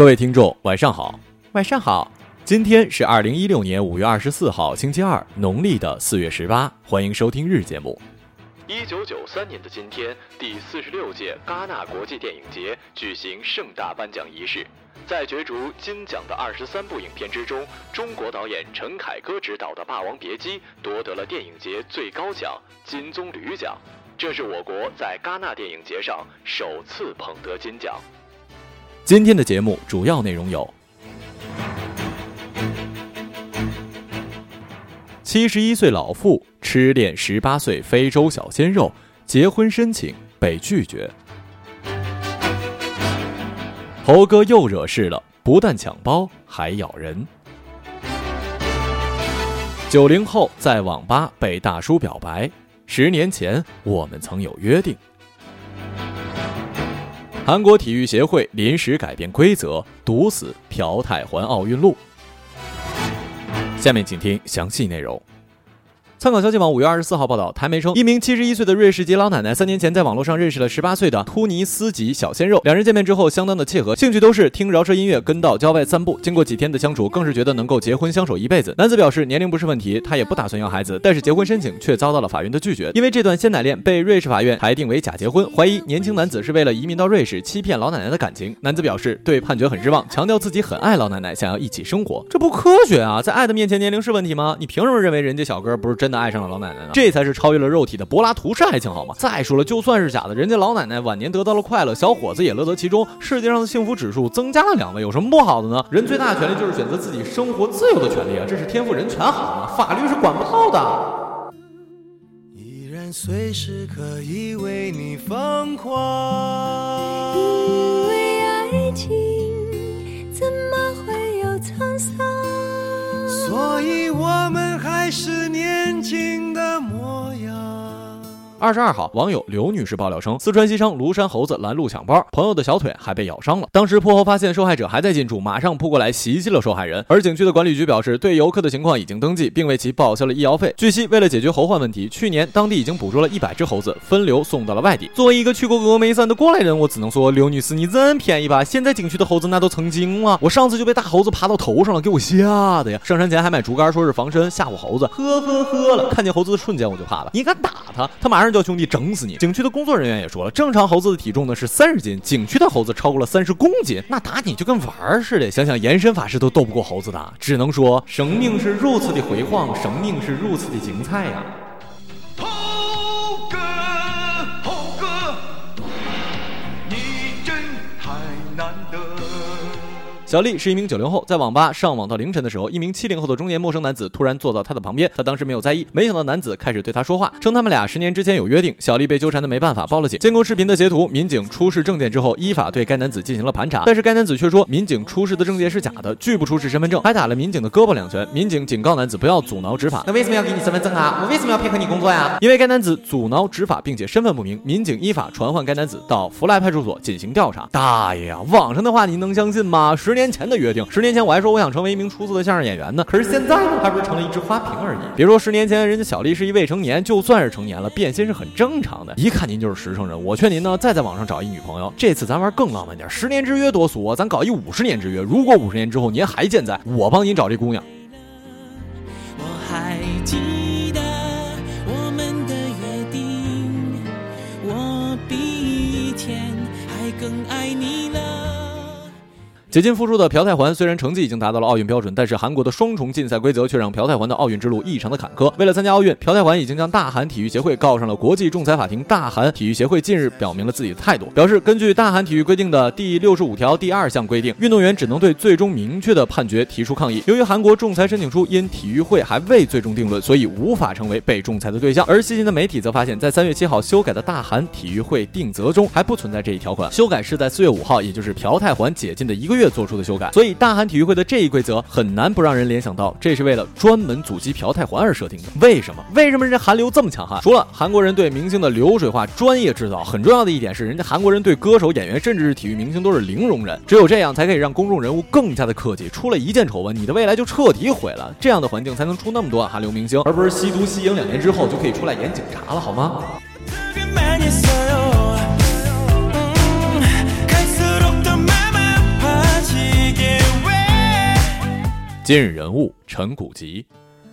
各位听众，晚上好，晚上好。今天是二零一六年五月二十四号，星期二，农历的四月十八。欢迎收听日节目。一九九三年的今天，第四十六届戛纳国际电影节举行盛大颁奖仪式。在角逐金奖的二十三部影片之中，中国导演陈凯歌执导的《霸王别姬》夺得了电影节最高奖金棕榈奖，这是我国在戛纳电影节上首次捧得金奖。今天的节目主要内容有：七十一岁老妇痴恋十八岁非洲小鲜肉，结婚申请被拒绝；猴哥又惹事了，不但抢包还咬人；九零后在网吧被大叔表白，十年前我们曾有约定。韩国体育协会临时改变规则，堵死朴泰桓奥运路。下面请听详细内容。参考消息网五月二十四号报道，台媒称，一名七十一岁的瑞士籍老奶奶三年前在网络上认识了十八岁的突尼斯籍小鲜肉，两人见面之后相当的契合，兴趣都是听饶舌音乐，跟到郊外散步。经过几天的相处，更是觉得能够结婚相守一辈子。男子表示年龄不是问题，他也不打算要孩子，但是结婚申请却遭到了法院的拒绝，因为这段鲜奶恋被瑞士法院裁定为假结婚，怀疑年轻男子是为了移民到瑞士欺骗老奶奶的感情。男子表示对判决很失望，强调自己很爱老奶奶，想要一起生活。这不科学啊，在爱的面前年龄是问题吗？你凭什么认为人家小哥不是真的爱上了老奶奶呢？这才是超越了肉体的柏拉图式爱情，好吗？再说了，就算是假的，人家老奶奶晚年得到了快乐，小伙子也乐得其中，世界上的幸福指数增加了两位，有什么不好的呢？人最大的权利就是选择自己生活自由的权利啊，这是天赋人权，好吗？法律是管不到的。依然随时可以为你疯狂，二十二号，网友刘女士爆料称，四川西昌庐山猴子拦路抢包，朋友的小腿还被咬伤了。当时破后发现受害者还在近处，马上扑过来袭击了受害人。而景区的管理局表示，对游客的情况已经登记，并为其报销了医药费。据悉，为了解决猴患问题，去年当地已经捕捉了一百只猴子，分流送到了外地。作为一个去过峨眉山的过来人，我只能说，刘女士你真便宜吧？现在景区的猴子那都成精了，我上次就被大猴子爬到头上了，给我吓的呀！上山前还买竹竿，说是防身，吓唬猴子，呵呵呵了。看见猴子的瞬间我就怕了，你敢打他，他马上叫兄弟整死你！景区的工作人员也说了，正常猴子的体重呢是三十斤，景区的猴子超过了三十公斤，那打你就跟玩儿似的。想想延伸法师都斗不过猴子的，只能说生命是如此的辉煌，生命是如此的精彩呀！小丽是一名九零后，在网吧上网到凌晨的时候，一名七零后的中年陌生男子突然坐到她的旁边，她当时没有在意，没想到男子开始对她说话，称他们俩十年之前有约定。小丽被纠缠的没办法，报了警。监控视频的截图，民警出示证件之后，依法对该男子进行了盘查，但是该男子却说民警。出示的证件是假的，拒不出示身份证，还打了民警的胳膊两拳。民警警告男子不要阻挠执法。那为什么要给你身份证啊？我为什么要配合你工作呀？因为该男子阻挠执法，并且身份不明，民警依法传唤该男子到福来派出所进行调查。大爷呀，网上的话您能相信吗？十年年前的约定，十年前我还说我想成为一名出色的相声演员呢，可是现在呢，还不是成了一只花瓶而已。别说十年前人家小丽是一未成年，就算是成年了，变心是很正常的。一看您就是实诚人，我劝您呢，再在网上找一女朋友。这次咱玩更浪漫点，十年之约多俗啊，咱搞一五十年之约。如果五十年之后您还健在，我帮您找这姑娘。解禁复出的朴泰桓虽然成绩已经达到了奥运标准，但是韩国的双重竞赛规则却让朴泰桓的奥运之路异常的坎坷。为了参加奥运，朴泰桓已经将大韩体育协会告上了国际仲裁法庭。大韩体育协会近日表明了自己的态度，表示根据大韩体育规定的第六十五条第二项规定，运动员只能对最终明确的判决提出抗议。由于韩国仲裁申请书因体育会还未最终定论，所以无法成为被仲裁的对象。而细心的媒体则发现，在三月七号修改的大韩体育会定则中还不存在这一条款，修改是在四月五号，也就是朴泰桓解禁的一个月月做出的修改。所以，大韩体育会的这一规则很难不让人联想到，这是为了专门阻击朴泰桓而设定的。为什么？为什么人家韩流这么强悍？除了韩国人对明星的流水化专业制造，很重要的一点是，人家韩国人对歌手、演员，甚至是体育明星都是零容忍。只有这样，才可以让公众人物更加的客气。出了一件丑闻，你的未来就彻底毁了。这样的环境才能出那么多韩流明星，而不是吸毒吸赢两年之后就可以出来演警察了，好吗？今日人物陈古吉，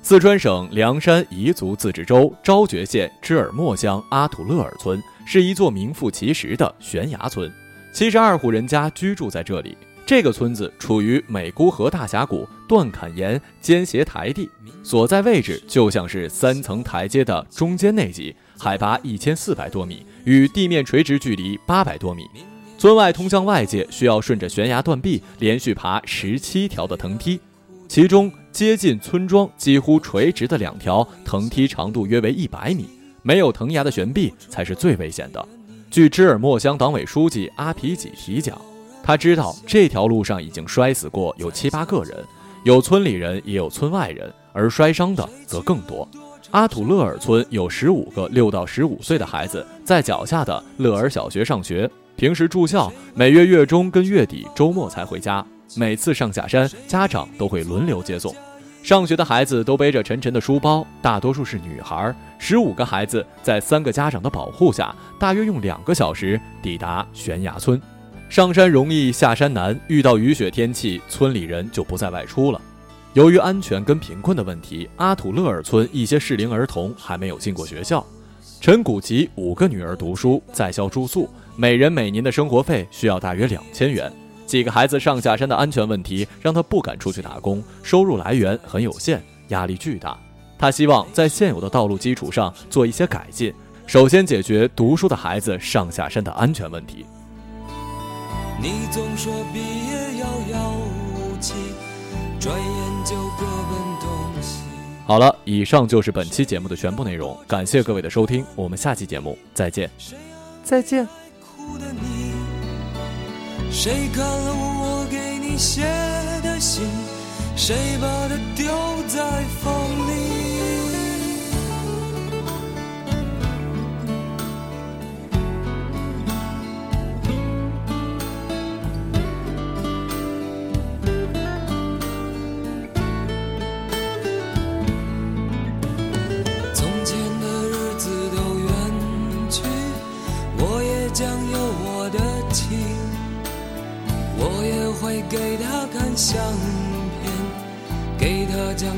四川省凉山彝族自治州昭觉县支尔莫乡阿土勒尔村是一座名副其实的悬崖村，七十二户人家居住在这里。这个村子处于美姑河大峡谷断坎岩间斜台地，所在位置就像是三层台阶的中间那级，海拔一千四百多米，与地面垂直距离八百多米。村外通向外界需要顺着悬崖断壁连续爬十七条的藤梯。其中接近村庄几乎垂直的两条藤梯长度约为一百米，没有藤崖的悬臂才是最危险的。据芝尔莫乡党委书记阿皮几提讲，他知道这条路上已经摔死过有七八个人，有村里人也有村外人，而摔伤的则更多。阿土勒尔村有十五个六到十五岁的孩子在脚下的勒尔小学上学，平时住校，每月月中跟月底周末才回家。每次上下山，家长都会轮流接送。上学的孩子都背着沉沉的书包，大多数是女孩。十五个孩子在三个家长的保护下，大约用两个小时抵达悬崖村。上山容易下山难，遇到雨雪天气，村里人就不再外出了。由于安全跟贫困的问题，阿土勒尔村一些适龄儿童还没有进过学校。陈古吉五个女儿读书，在校住宿，每人每年的生活费需要大约两千元。几个孩子上下山的安全问题让他不敢出去打工，收入来源很有限，压力巨大。他希望在现有的道路基础上做一些改进，首先解决读书的孩子上下山的安全问题。你总说毕业遥遥无期，转眼就各奔东西。好了，以上就是本期节目的全部内容，感谢各位的收听，我们下期节目再见，再见。谁看了我给你写的信？谁把它丢在风相片，给他讲